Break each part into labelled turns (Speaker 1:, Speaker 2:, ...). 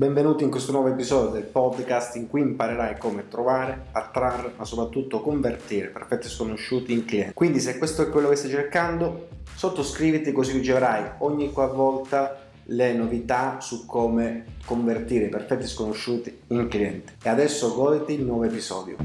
Speaker 1: Benvenuti in questo nuovo episodio del podcast in cui imparerai come trovare, attrarre, ma soprattutto convertire perfetti sconosciuti in clienti. Quindi se questo è quello che stai cercando, sottoscriviti così riceverai ogni qualvolta le novità su come convertire i perfetti sconosciuti in clienti. E adesso goditi il nuovo episodio.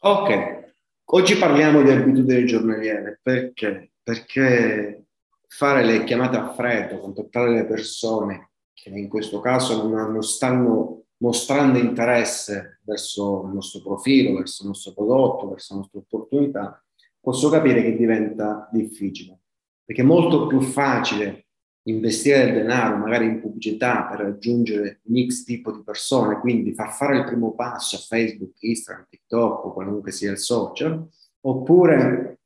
Speaker 1: Ok, oggi parliamo di abitudini giornaliere perché perché fare le chiamate a freddo, contattare le persone che in questo caso non, non stanno mostrando interesse verso il nostro profilo, verso il nostro prodotto, verso la nostra opportunità, posso capire che diventa difficile, perché è molto più facile investire del denaro magari in pubblicità per raggiungere un X tipo di persone, quindi far fare il primo passo a Facebook, Instagram, TikTok o qualunque sia il social, oppure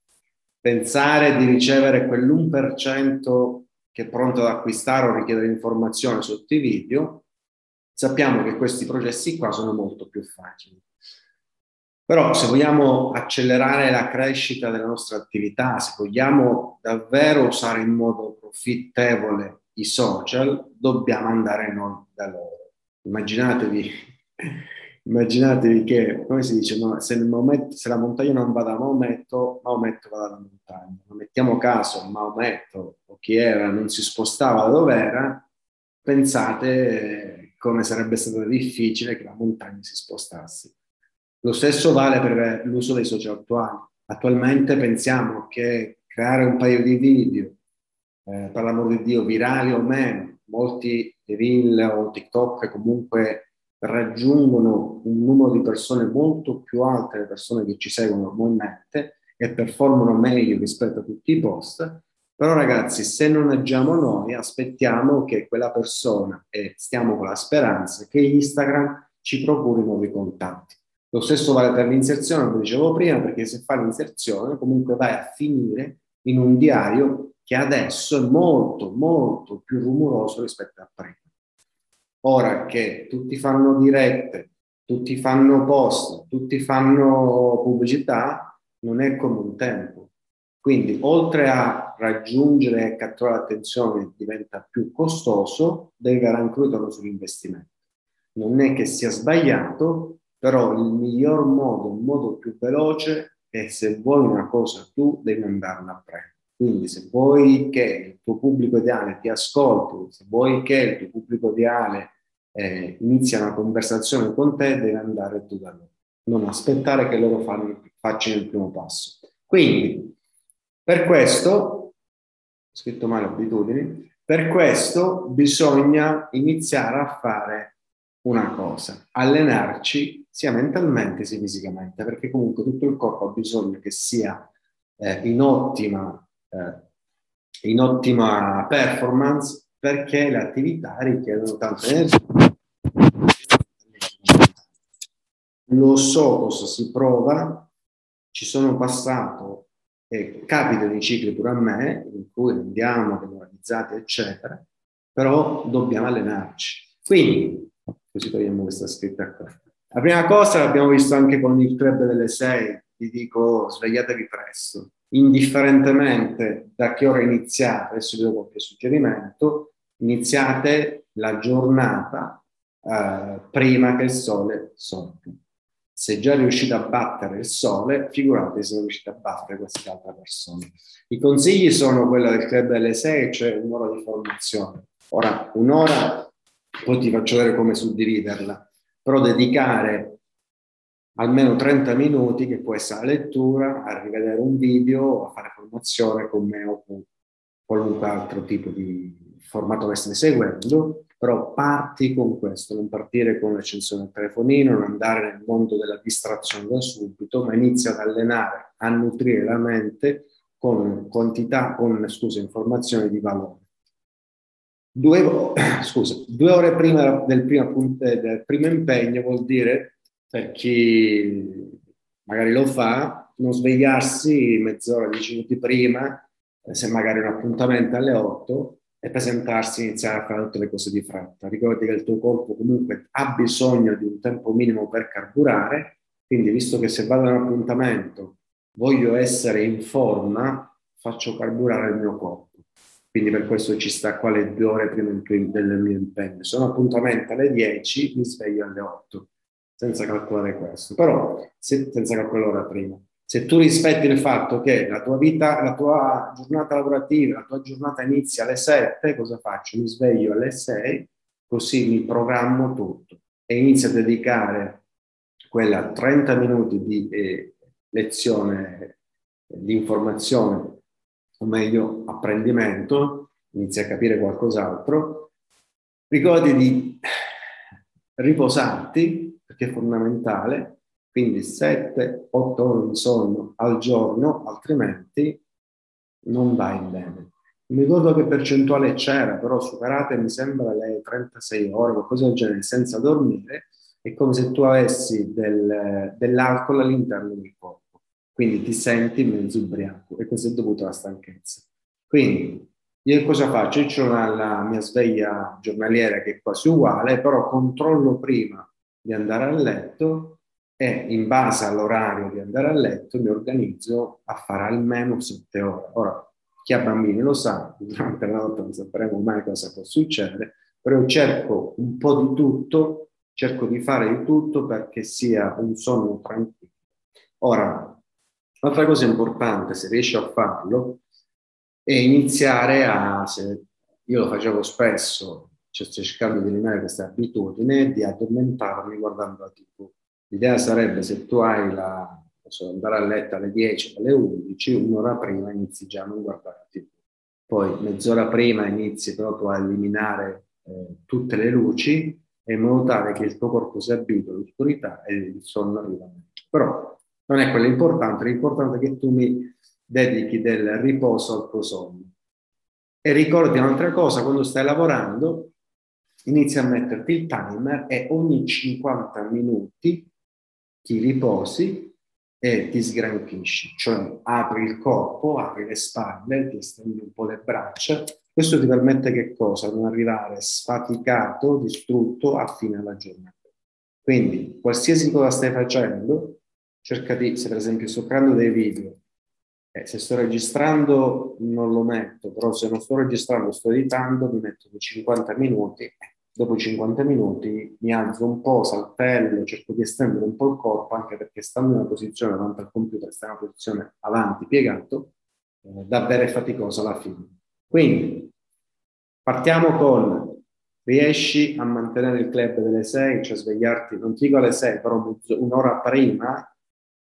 Speaker 1: pensare di ricevere quell'1% che è pronto ad acquistare o richiedere informazioni sotto i video, sappiamo che questi processi qua sono molto più facili. Però se vogliamo accelerare la crescita della nostra attività, se vogliamo davvero usare in modo profittevole i social, dobbiamo andare noi da loro. Immaginatevi immaginatevi che, come si dice, se, Maometto, se, la montagna non va da Maometto, Maometto va dalla montagna. Non mettiamo caso Maometto o chi era non si spostava da dove era, pensate come sarebbe stato difficile che la montagna si spostasse. Lo stesso vale per l'uso dei social attuali. Attualmente pensiamo che creare un paio di video, eh, per l'amor di Dio, virali o meno, molti reel o TikTok comunque raggiungono un numero di persone molto più alto delle persone che ci seguono normalmente e performano meglio rispetto a tutti i post. Però ragazzi, se non agiamo noi, aspettiamo che quella persona, e stiamo con la speranza, che Instagram ci procuri nuovi contatti. Lo stesso vale per l'inserzione, come dicevo prima, perché se fai l'inserzione comunque vai a finire in un diario che adesso è molto, molto più rumoroso rispetto a prima. Ora che tutti fanno dirette, tutti fanno post, tutti fanno pubblicità, non è come un tempo. Quindi, oltre a raggiungere e catturare l'attenzione diventa più costoso, devi avere anche ritorno sull'investimento. Non è che sia sbagliato, però il miglior modo, il modo più veloce è se vuoi una cosa tu devi andarla a prendere. Quindi se vuoi che il tuo pubblico ideale ti ascolti, se vuoi che il tuo pubblico ideale eh, inizia una conversazione con te, devi andare tu da loro, non aspettare che loro fanno, facciano il primo passo. Quindi, per questo, ho scritto male abitudini, per questo bisogna iniziare a fare una cosa, allenarci sia mentalmente sia fisicamente, perché comunque tutto il corpo ha bisogno che sia eh, in, ottima, eh, in ottima performance perché le attività richiedono tanta energia. Lo so cosa si prova, ci sono passato e capitano i cicli pure a me, in cui andiamo demoralizzati, eccetera, però dobbiamo allenarci. Quindi, così togliamo questa scritta qua. La prima cosa l'abbiamo visto anche con il club delle 6, vi dico svegliatevi presto, indifferentemente da che ora iniziate, adesso vi do qualche suggerimento, iniziate la giornata eh, prima che il sole sorga. Se già riuscite a battere il sole, figurate se riuscite a battere quest'altra persona. I consigli sono quelli del club delle 6, cioè un'ora di formazione. Ora, un'ora, poi ti faccio vedere come suddividerla, però dedicare almeno 30 minuti, che può essere la lettura, a rivedere un video, a fare formazione con me o con qualunque altro tipo di, formato che stai seguendo, però parti con questo, non partire con l'accensione del telefonino, non andare nel mondo della distrazione da subito, ma inizia ad allenare, a nutrire la mente con quantità, con scusa, informazioni di valore. Due, scusa, due ore prima del primo, eh, del primo impegno vuol dire, per chi magari lo fa, non svegliarsi mezz'ora, dieci minuti prima, eh, se magari un appuntamento alle 8, e presentarsi iniziare a fare tutte le cose di fretta. Ricordi che il tuo corpo comunque ha bisogno di un tempo minimo per carburare, quindi visto che se vado a un appuntamento voglio essere in forma, faccio carburare il mio corpo. Quindi per questo ci sta qua le due ore prima del mio impegno. Sono appuntamento alle 10, mi sveglio alle 8, senza calcolare questo. Però, se, senza calcolare l'ora prima. Se tu rispetti il fatto che la tua vita, la tua giornata lavorativa, la tua giornata inizia alle 7, cosa faccio? Mi sveglio alle 6, così mi programmo tutto. E inizio a dedicare quella 30 minuti di eh, lezione di informazione, o meglio apprendimento, inizia a capire qualcos'altro, ricordi di riposarti, perché è fondamentale, quindi 7-8 ore di sonno al giorno, altrimenti non vai bene. Mi ricordo che percentuale c'era, però superate mi sembra le 36 ore, qualcosa del genere, senza dormire, è come se tu avessi del, dell'alcol all'interno del corpo quindi ti senti mezzo ubriaco e questo è dovuto alla stanchezza. Quindi io cosa faccio? Io ho la mia sveglia giornaliera che è quasi uguale, però controllo prima di andare a letto e in base all'orario di andare a letto mi organizzo a fare almeno sette ore. Ora, chi ha bambini lo sa, durante la notte non sapremo mai cosa può succedere, però io cerco un po' di tutto, cerco di fare di tutto perché sia un sonno tranquillo. Ora, Un'altra cosa importante, se riesci a farlo, è iniziare a, se io lo facevo spesso, cioè cercando di eliminare questa abitudine, di addormentarmi guardando la TV. L'idea sarebbe se tu hai la, andare a letto alle 10, alle 11, un'ora prima inizi già a non TV. Poi mezz'ora prima inizi proprio a eliminare eh, tutte le luci in modo tale che il tuo corpo si abitua all'oscurità e il sonno arriva. Però non è quello importante, l'importante è che tu mi dedichi del riposo al tuo sonno. E ricordi un'altra cosa, quando stai lavorando, inizi a metterti il timer e ogni 50 minuti ti riposi e ti sgranchisci, cioè apri il corpo, apri le spalle, ti stendi un po' le braccia. Questo ti permette che cosa? Non arrivare sfaticato, distrutto a fine della giornata. Quindi, qualsiasi cosa stai facendo, cerca di, se per esempio sto creando dei video, eh, se sto registrando non lo metto, però se non sto registrando, sto editando, mi metto di 50 minuti, dopo 50 minuti mi alzo un po', saltello, cerco di estendere un po' il corpo, anche perché stando in una posizione davanti al computer, sta in una posizione avanti, piegato, eh, davvero è faticoso alla fine. Quindi, partiamo con riesci a mantenere il club delle 6, cioè svegliarti, non ti dico alle 6, però un'ora prima,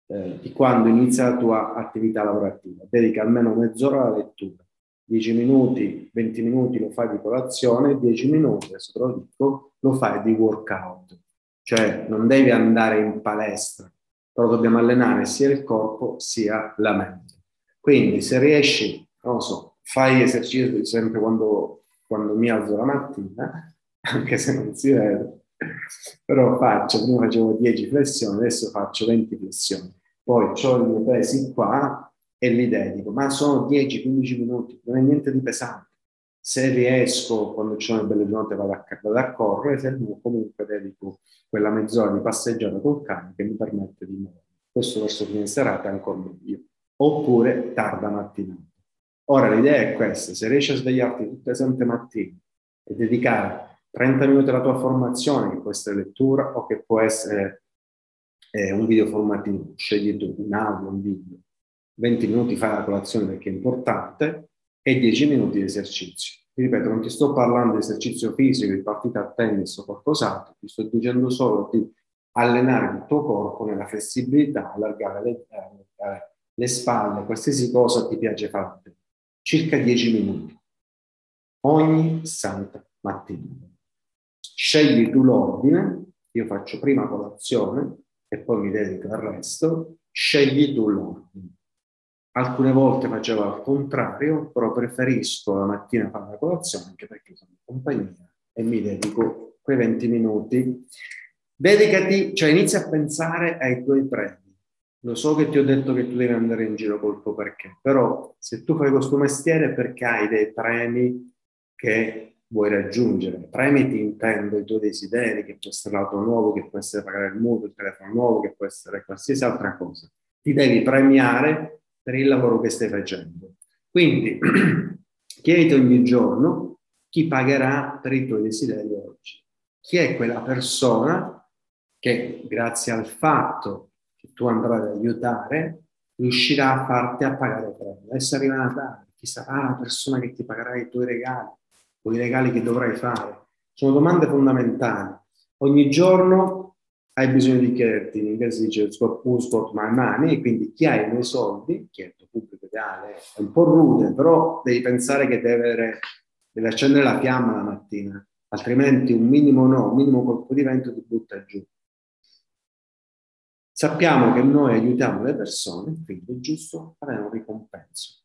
Speaker 1: eh, di quando inizia la tua attività lavorativa. Dedica almeno mezz'ora alla lettura, 10 minuti, 20 minuti lo fai di colazione, 10 minuti, adesso te lo dico, lo fai di workout. Cioè non devi andare in palestra, però dobbiamo allenare sia il corpo sia la mente. Quindi se riesci, non lo so, fai esercizio sempre quando, quando mi alzo la mattina, anche se non si vede, però faccio, prima facevo 10 flessioni, adesso faccio 20 flessioni poi ho i miei pesi qua e li dedico, ma sono 10-15 minuti, non è niente di pesante. Se riesco, quando c'è una bella giornata, vado a, vado a correre, se no comunque dedico quella mezz'ora di passeggiata col cane che mi permette di muovere. Questo verso fine serata è ancora meglio. Oppure tarda mattinata. Ora l'idea è questa, se riesci a svegliarti tutte le sante mattine e dedicare 30 minuti alla tua formazione, che può essere lettura o che può essere eh, un video formativo, scegli tu un audio, un video, 20 minuti fai la colazione perché è importante e 10 minuti di esercizio. Ti ripeto, non ti sto parlando di esercizio fisico, di partita a tennis o qualcos'altro, ti sto dicendo solo di allenare il tuo corpo nella flessibilità, allargare le, allargare le spalle, qualsiasi cosa ti piace fare. Circa 10 minuti ogni santa mattina. Scegli tu l'ordine, io faccio prima colazione, e poi mi dedico al resto, scegli tu l'ordine. Alcune volte facevo al contrario, però preferisco la mattina fare la colazione anche perché sono in compagnia e mi dedico quei 20 minuti. Dedicati, cioè inizia a pensare ai tuoi premi. Lo so che ti ho detto che tu devi andare in giro col tuo perché, però se tu fai questo mestiere perché hai dei premi che vuoi raggiungere. Premiti intendo i tuoi desideri, che può essere l'auto nuovo, che può essere pagare il mutuo, il telefono nuovo, che può essere qualsiasi altra cosa. Ti devi premiare per il lavoro che stai facendo. Quindi chiediti ogni giorno chi pagherà per i tuoi desideri oggi. Chi è quella persona che grazie al fatto che tu andrai ad aiutare riuscirà a farti a pagare premi. Adesso arriva Natale, chi sarà la persona che ti pagherà i tuoi regali o i regali che dovrai fare? Sono domande fondamentali. Ogni giorno hai bisogno di chiederti, in inglese si dice who sport my money, quindi chi ha i miei soldi, chi è il tuo pubblico ideale, è un po' rude, però devi pensare che deve, deve accendere la fiamma la mattina, altrimenti un minimo no, un minimo colpo di vento ti butta giù. Sappiamo che noi aiutiamo le persone, quindi è giusto avere un ricompenso.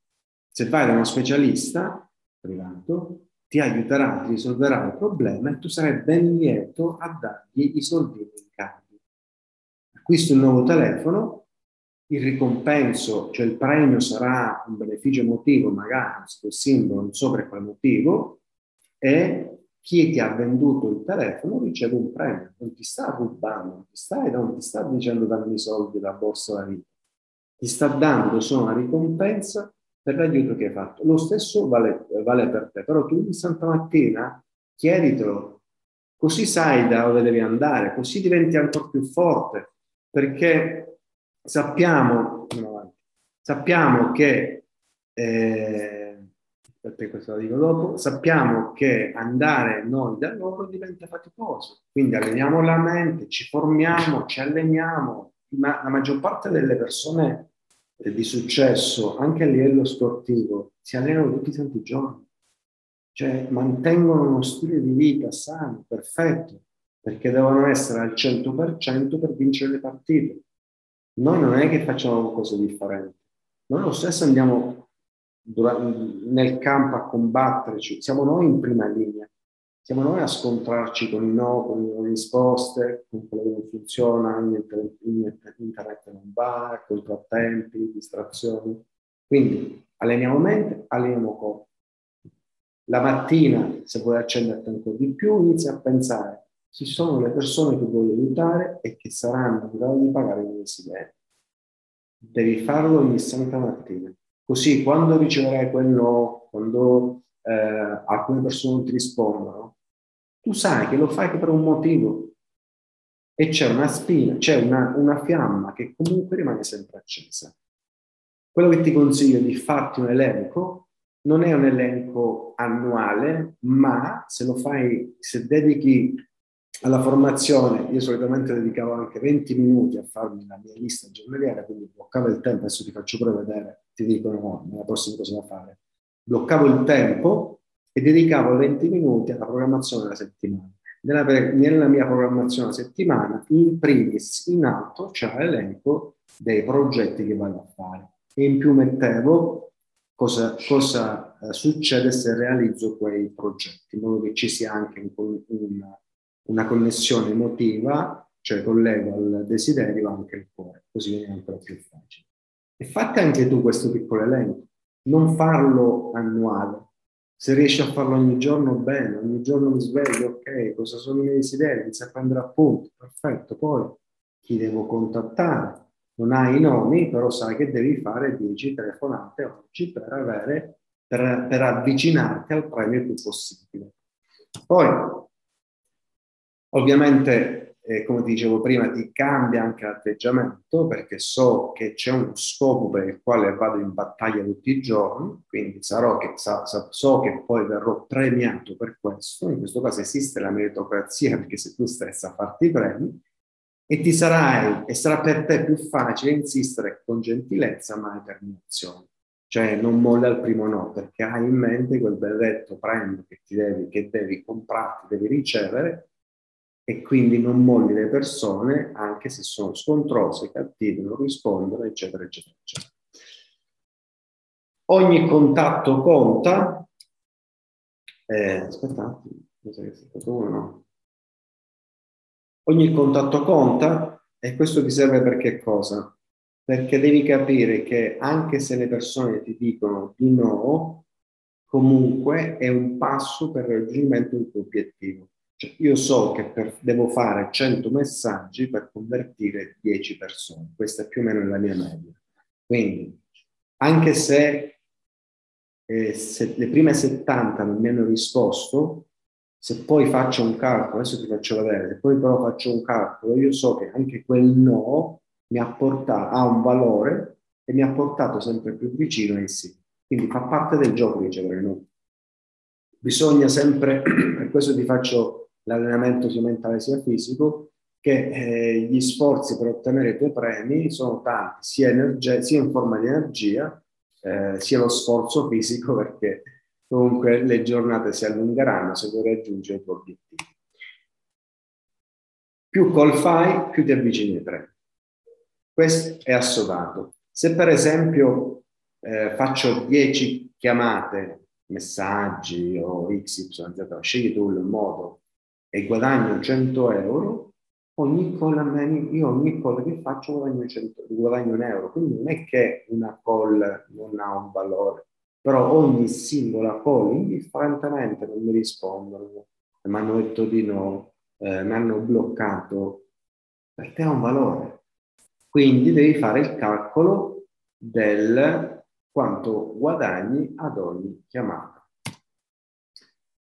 Speaker 1: Se vai da uno specialista privato, ti aiuterà, ti risolverà il problema e tu sarai ben lieto a dargli i soldini in cambio. Acquisti un nuovo telefono, il ricompenso, cioè il premio sarà un beneficio emotivo, magari un simbolo, non so per quale motivo, e chi ti ha venduto il telefono riceve un premio, non ti sta rubando, non ti, stai, non ti sta dicendo dammi i soldi, la borsa, la vita, ti sta dando solo una ricompensa per l'aiuto che hai fatto. Lo stesso vale, vale per te, però tu di Santa Mattina chieditelo, così sai da dove devi andare, così diventi ancora più forte, perché sappiamo, sappiamo che eh, questo lo dico dopo, sappiamo che andare noi da loro diventa faticoso. Quindi alleniamo la mente, ci formiamo, ci alleniamo, ma la maggior parte delle persone di successo, anche a livello sportivo, si allenano tutti i santi giorni. Cioè mantengono uno stile di vita sano, perfetto, perché devono essere al 100% per vincere le partite. Noi non è che facciamo cose differenti. Noi lo stesso andiamo nel campo a combatterci, siamo noi in prima linea, siamo noi a scontrarci con i no, con le risposte, con quello che non funziona, internet non va, contrattempi, distrazioni. Quindi alleniamo mente, alleniamo corpo. La mattina, se vuoi accenderti ancora di più, inizia a pensare chi sono le persone che voglio aiutare e che saranno in grado di pagare i miei desideri. Devi farlo ogni santa mattina. Così quando riceverai quel no, quando eh, alcune persone non ti rispondono, tu sai che lo fai per un motivo e c'è una spina, c'è una, una fiamma che comunque rimane sempre accesa. Quello che ti consiglio di farti un elenco non è un elenco annuale, ma se lo fai, se dedichi alla formazione, io solitamente dedicavo anche 20 minuti a farmi la mia lista giornaliera, quindi bloccavo il tempo, adesso ti faccio pure vedere, ti dico no, nella prossima cosa da fare. Bloccavo il tempo e dedicavo 20 minuti alla programmazione della settimana. Nella, nella mia programmazione della settimana, in primis, in alto, c'è l'elenco dei progetti che vado a fare. E in più mettevo cosa, cosa eh, succede se realizzo quei progetti, in modo che ci sia anche un, un una connessione emotiva, cioè collego al desiderio anche il cuore, così viene ancora più facile. E fate anche tu questo piccolo elenco, non farlo annuale. Se riesci a farlo ogni giorno, bene, ogni giorno mi sveglio, ok, cosa sono i miei desideri, inizio a prendere appunti, perfetto, poi chi devo contattare? Non hai i nomi, però sai che devi fare 10 telefonate oggi per avere, per, per avvicinarti al premio più possibile. Poi Ovviamente, eh, come dicevo prima, ti cambia anche l'atteggiamento perché so che c'è uno scopo per il quale vado in battaglia tutti i giorni, quindi che, sa, sa, so che poi verrò premiato per questo. In questo caso esiste la meritocrazia perché sei tu stessa a farti i premi e ti sarai, e sarà per te più facile insistere con gentilezza ma determinazione. Cioè non molla al primo no, perché hai in mente quel benedetto premio che, devi, che devi comprarti, devi ricevere e quindi non molli le persone anche se sono scontrose, cattive, non rispondono, eccetera, eccetera, eccetera. Ogni contatto conta. Eh, aspetta, mi è stato uno. Ogni contatto conta e questo ti serve per cosa? Perché devi capire che anche se le persone ti dicono di no, comunque è un passo per il raggiungimento del tuo obiettivo. Cioè, io so che per, devo fare 100 messaggi per convertire 10 persone, questa è più o meno la mia media. Quindi, anche se e se le prime 70 non mi hanno risposto, se poi faccio un calcolo, adesso ti faccio vedere, se poi però faccio un calcolo, io so che anche quel no mi ha portato, ha un valore e mi ha portato sempre più vicino ai sì. Quindi fa parte del gioco ricevere no. Bisogna sempre, per questo ti faccio l'allenamento sia mentale sia fisico, che eh, gli sforzi per ottenere i tuoi premi sono tanti, sia, energia, sia in forma di energia, eh, sia lo sforzo fisico, perché comunque le giornate si allungheranno se vuoi raggiungere i tuoi obiettivi. Più call fai, più ti avvicini ai premi. Questo è assodato. Se per esempio eh, faccio 10 chiamate, messaggi o XYZ, scegli tu il modo e guadagno 100 euro, ogni call, io ogni call che faccio guadagno, 100, guadagno un euro, quindi non è che una call non ha un valore, però ogni singola call indifferentemente non mi rispondono, mi hanno detto di no, eh, mi hanno bloccato, per te ha un valore. Quindi devi fare il calcolo del quanto guadagni ad ogni chiamata.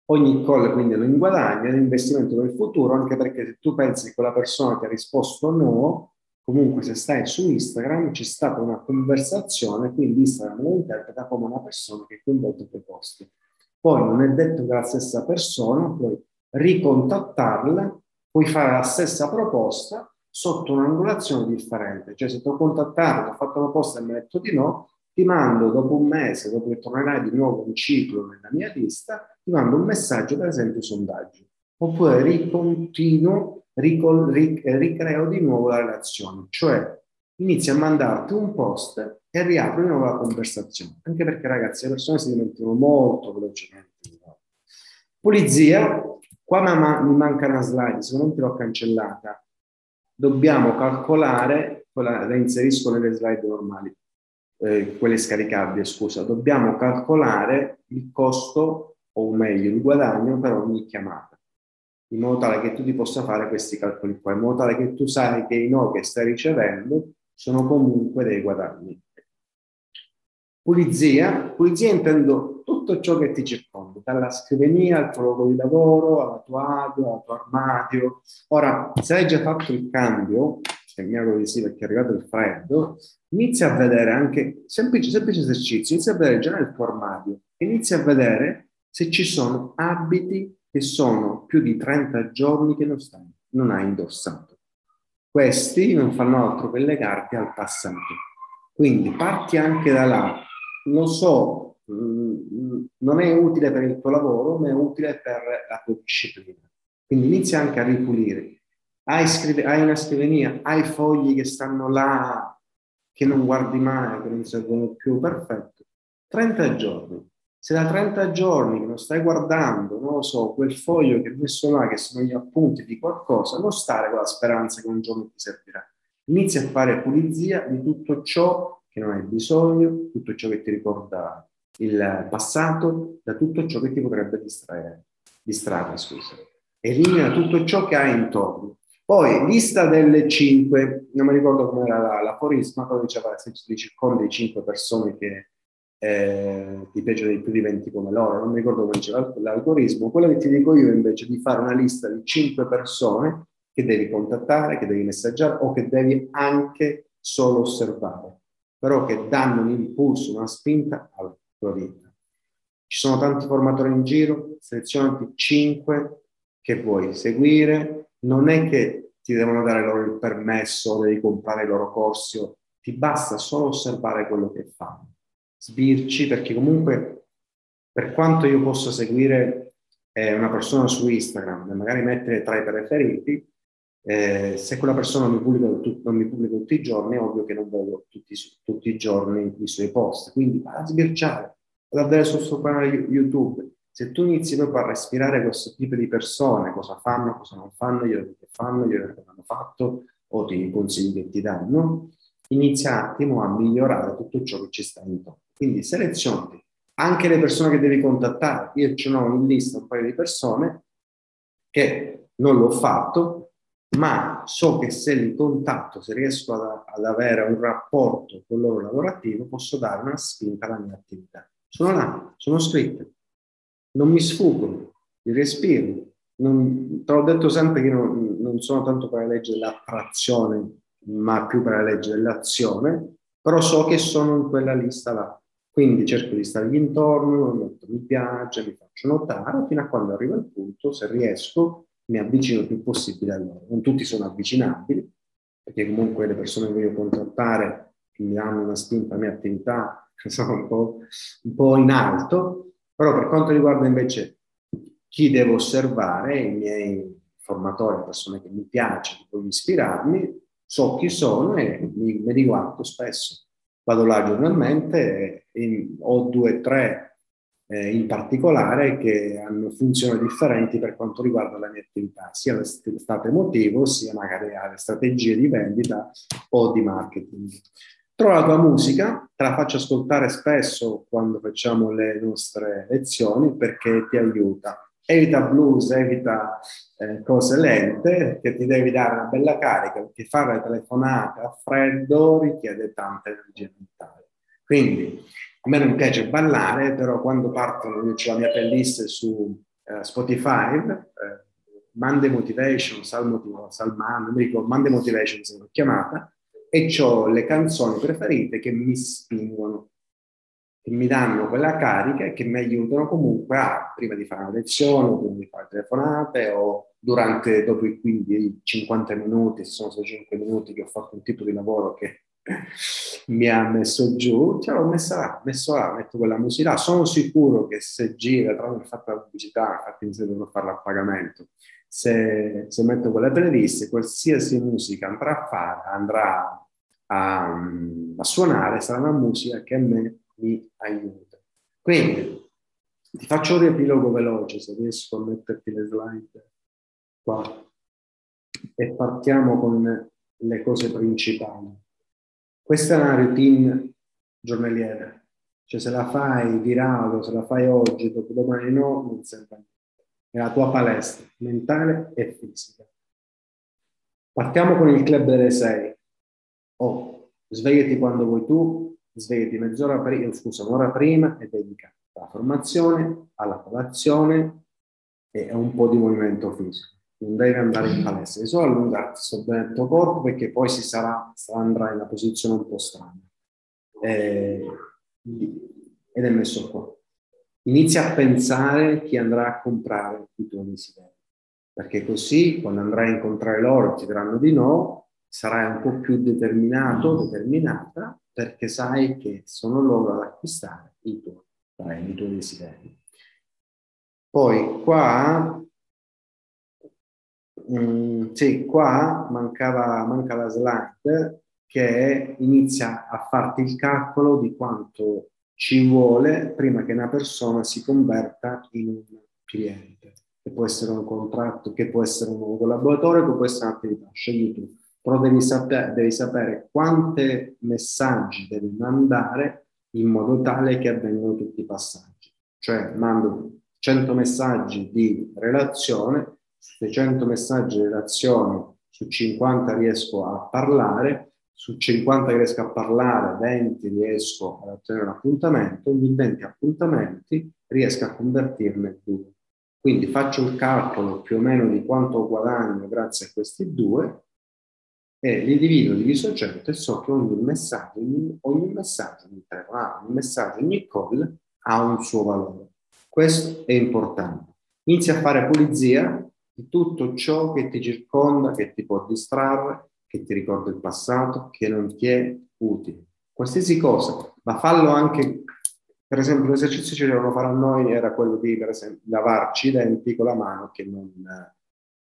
Speaker 1: Ogni call quindi è un guadagno, è un investimento per il futuro, anche perché se tu pensi che quella persona ti ha risposto no, comunque se stai su Instagram c'è stata una conversazione, quindi Instagram lo interpreta come una persona che è coinvolta in quei posti. Poi non è detto che la stessa persona puoi ricontattarla, puoi fare la stessa proposta sotto un'angolazione differente. Cioè se ti ho contattato, ho fatto una posta e mi hai detto di no, ti mando dopo un mese, dopo che tornerai di nuovo un ciclo nella mia lista, ti mando un messaggio, per esempio sondaggio. Oppure ricontinuo, ricol, ric, ricreo di nuovo la relazione. Cioè inizio a mandarti un post e riapro di nuovo la conversazione. Anche perché ragazzi le persone si dimenticano molto velocemente. Pulizia, qua mi manca una slide, me l'ho cancellata dobbiamo calcolare, la inserisco nelle slide normali, eh, quelle scaricabili, scusa, dobbiamo calcolare il costo, o meglio il guadagno per ogni chiamata, in modo tale che tu ti possa fare questi calcoli qua, in modo tale che tu sai che i no che stai ricevendo sono comunque dei guadagni. Pulizia, pulizia intendo tutto ciò che ti circonda, dalla scrivania al tuo luogo di lavoro, alla tua audio, al tuo armadio. Ora, se hai già fatto il cambio, e mi auguro di sì perché è arrivato il freddo, inizia a vedere anche, semplice, semplice esercizio, inizia a vedere già nel tuo armadio, inizia a vedere se ci sono abiti che sono più di 30 giorni che non, stai, non hai indossato. Questi non fanno altro che legarti al passato. Quindi parti anche da là, lo so, mm, non è utile per il tuo lavoro, ma è utile per la tua disciplina. Quindi inizia anche a ripulire. Hai, scrive, hai una scrivania, hai fogli che stanno là, che non guardi mai, che non servono più, perfetto. 30 giorni. Se da 30 giorni che non stai guardando, non lo so, quel foglio che hai messo là, che sono gli appunti di qualcosa, non stare con la speranza che un giorno ti servirà. Inizia a fare pulizia di tutto ciò che non hai bisogno, tutto ciò che ti ricorda il passato, da tutto ciò che ti potrebbe distrarre. distrarre scusa. Elimina tutto ciò che hai intorno. Poi, lista delle cinque, non mi ricordo come era l'aforisma, però diceva se ti circondi di cinque persone che eh, ti piacciono di più di 20 come loro, non mi ricordo come diceva l'algoritmo, quello che ti dico io invece è di fare una lista di cinque persone che devi contattare, che devi messaggiare o che devi anche solo osservare però che danno un impulso, una spinta alla tua vita. Ci sono tanti formatori in giro, selezionati 5 che vuoi seguire, non è che ti devono dare loro il permesso, devi comprare i loro corsi, ti basta solo osservare quello che fanno. Sbirci, perché comunque per quanto io possa seguire eh, una persona su Instagram e magari mettere tra i preferiti, eh, se quella persona mi, pubblica, non mi, pubblica, tutti i giorni, è ovvio che non vedo tutti, tutti i giorni i suoi post. Quindi va a sbirciare, va a vedere sul suo canale YouTube. Se tu inizi proprio a respirare questo tipo di persone, cosa fanno, cosa non fanno, glielo che fanno, glielo che hanno fatto, o ti consigli che ti danno, inizia un attimo a migliorare tutto ciò che ci sta intorno. Quindi selezionati anche le persone che devi contattare. Io ce n'ho in lista un paio di persone che non l'ho fatto, ma so che se li contatto, se riesco ad, ad, avere un rapporto con loro lavorativo, posso dare una spinta alla mia attività. sono là, sono scritte, non mi sfuggono, li respiro. Non, te l'ho detto sempre che non, non sono tanto per la legge dell'attrazione, ma più per la legge dell'azione, però so che sono in quella lista là. Quindi cerco di stargli intorno, metto mi piace, mi faccio notare, fino a quando arriva il punto, se riesco, mi avvicino il più possibile a loro. Non tutti sono avvicinabili, perché comunque le persone che voglio contattare mi danno una spinta alla mia attività, sono un po', un po' in alto, però per quanto riguarda invece chi devo osservare, i miei formatori, persone che mi piace, che voglio ispirarmi, so chi sono e mi, mi riguardo spesso. Vado là giornalmente, in, ho due o tre eh, in particolare che hanno funzioni differenti per quanto riguarda la mia attività, sia lo stato emotivo, sia magari le strategie di vendita o di marketing. Trova la tua musica, te la faccio ascoltare spesso quando facciamo le nostre lezioni perché ti aiuta evita blues, evita eh, cose lente, che ti devi dare una bella carica, perché fare telefonate a freddo richiede tanta energia mentale. Quindi a me non piace ballare, però quando partono, io ho la mia playlist su eh, Spotify, eh, Monday Motivation, Salmo, Salman, non mi ricordo, Monday Motivation se l'ho chiamata, e ho le canzoni preferite che mi spingono che mi danno quella carica e che mi aiutano comunque a, prima di fare una lezione, prima di fare telefonate o durante, dopo i quindi 50 minuti, se sono stati 5 minuti che ho fatto un tipo di lavoro che mi ha messo giù, ce l'ho messa là, messo là, metto quella musica là. Sono sicuro che se gira, tra l'altro ho fatto la pubblicità, infatti mi devo farla a pagamento, se, se metto quella playlist, qualsiasi musica andrà a fare, andrà a, a suonare, sarà una musica che a me mi aiuta. Quindi ti faccio un riepilogo veloce se riesco a metterti le slide qua e partiamo con le cose principali. Questa è una routine giornaliera, cioè se la fai di rado, se la fai oggi, dopo domani no, non serve a niente. È la tua palestra mentale e fisica. Partiamo con il club delle sei. Oh, svegliati quando vuoi tu, svegli mezz'ora prima, scusa, un'ora prima e dedica alla formazione, alla colazione e a un po' di movimento fisico. Non devi andare in palestra, devi solo allungarti il tuo corpo perché poi si sarà, andrà in una posizione un po' strana. Eh, ed è messo qua. Inizia a pensare chi andrà a comprare i tuoi desideri, perché così quando andrai a incontrare loro ti diranno di no, sarai un po' più determinato, determinata perché sai che sono loro ad acquistare i tuoi beni, i tuoi desideri. Poi qua, mh, mm, sì, qua mancava, manca la slide che inizia a farti il calcolo di quanto ci vuole prima che una persona si converta in un cliente, che può essere un contratto, che può essere un nuovo collaboratore, che può essere un'attività, scegli tu però devi, saper, devi sapere quanti messaggi devi mandare in modo tale che avvengano tutti i passaggi. Cioè mando 100 messaggi di relazione, su 100 messaggi di relazione, su 50 riesco a parlare, su 50 che riesco a parlare, 20 riesco ad ottenere un appuntamento, ogni 20 appuntamenti riesco a convertirne due. Quindi faccio il calcolo più o meno di quanto guadagno grazie a questi due e li divido diviso 100 e so che ogni messaggio, ogni, ogni messaggio, ogni telefonata, ogni messaggio, ogni call ha un suo valore. Questo è importante. Inizia a fare pulizia di tutto ciò che ti circonda, che ti può distrarre, che ti ricorda il passato, che non ti è utile. Qualsiasi cosa, ma fallo anche, per esempio l'esercizio che dovevano fare a noi era quello di, per esempio, lavarci i denti con la mano che non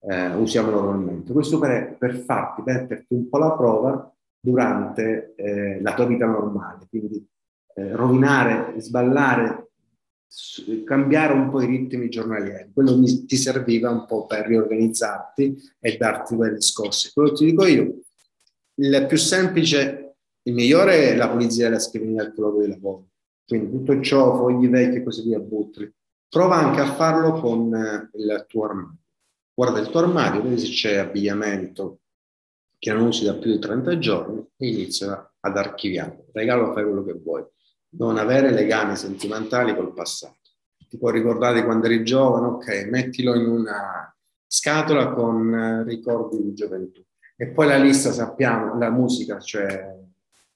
Speaker 1: eh, usiamo normalmente. Questo per, per farti metterti un po' la prova durante eh, la tua vita normale, quindi eh, rovinare, sballare, cambiare un po' i ritmi giornalieri. Quello mi, ti serviva un po' per riorganizzarti e darti quelle scosse. Quello ti dico io, il più semplice, il migliore è la pulizia della scrivania del tuo luogo di lavoro. Quindi tutto ciò, fogli vecchi e così via, buttali. Prova anche a farlo con eh, il tuo armadio guarda il tuo armadio, vedi se c'è abbigliamento che non usi da più di 30 giorni e inizia ad archiviare. Regalo, fai quello che vuoi. non avere legami sentimentali col passato. Ti puoi ricordare quando eri giovane, ok, mettilo in una scatola con eh, ricordi di gioventù. E poi la lista sappiamo, la musica, cioè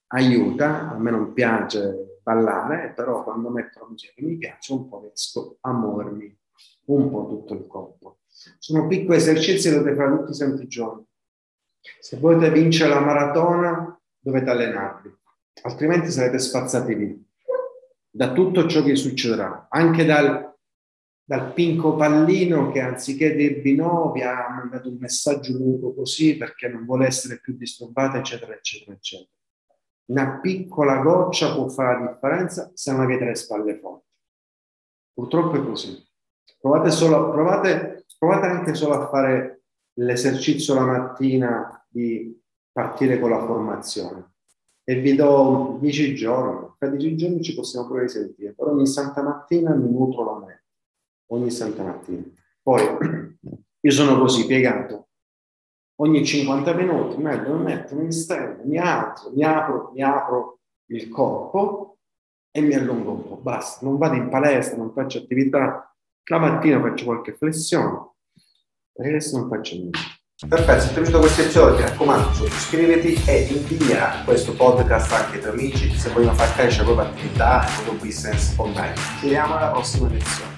Speaker 1: aiuta, a me non piace ballare, però quando metto la musica che mi piace un po' riesco a muovermi un po' tutto il corpo. Sono piccoli esercizi che dovete fare tutti i santi giorni. Se volete vincere la maratona, dovete allenarvi, altrimenti sarete spazzati via da tutto ciò che succederà, anche dal, dal pinco pallino che anziché dirvi no vi ha mandato un messaggio lungo così perché non vuole essere più disturbato, eccetera, eccetera, eccetera. Una piccola goccia può fare la differenza se non avete le spalle forti. Purtroppo è così. Provate, solo, provate, provate anche solo a fare l'esercizio la mattina di partire con la formazione. E vi do dieci giorni, tra dieci giorni ci possiamo pure risentire, però ogni santa mattina mi nutro la mente, ogni santa mattina. Poi io sono così piegato, ogni 50 minuti mi metto, mi stendo, mi alzo, mi apro, mi apro il corpo e mi allungo un po', basta, non vado in palestra, non faccio attività, la mattina faccio qualche flessione, per il resto non faccio niente.
Speaker 2: Perfetto, se ti è piaciuto questo episodio ti raccomando iscriviti e invia questo podcast anche ai tuoi amici se vogliono far crescere la propria attività e il tuo business online.
Speaker 1: Ci vediamo alla prossima lezione.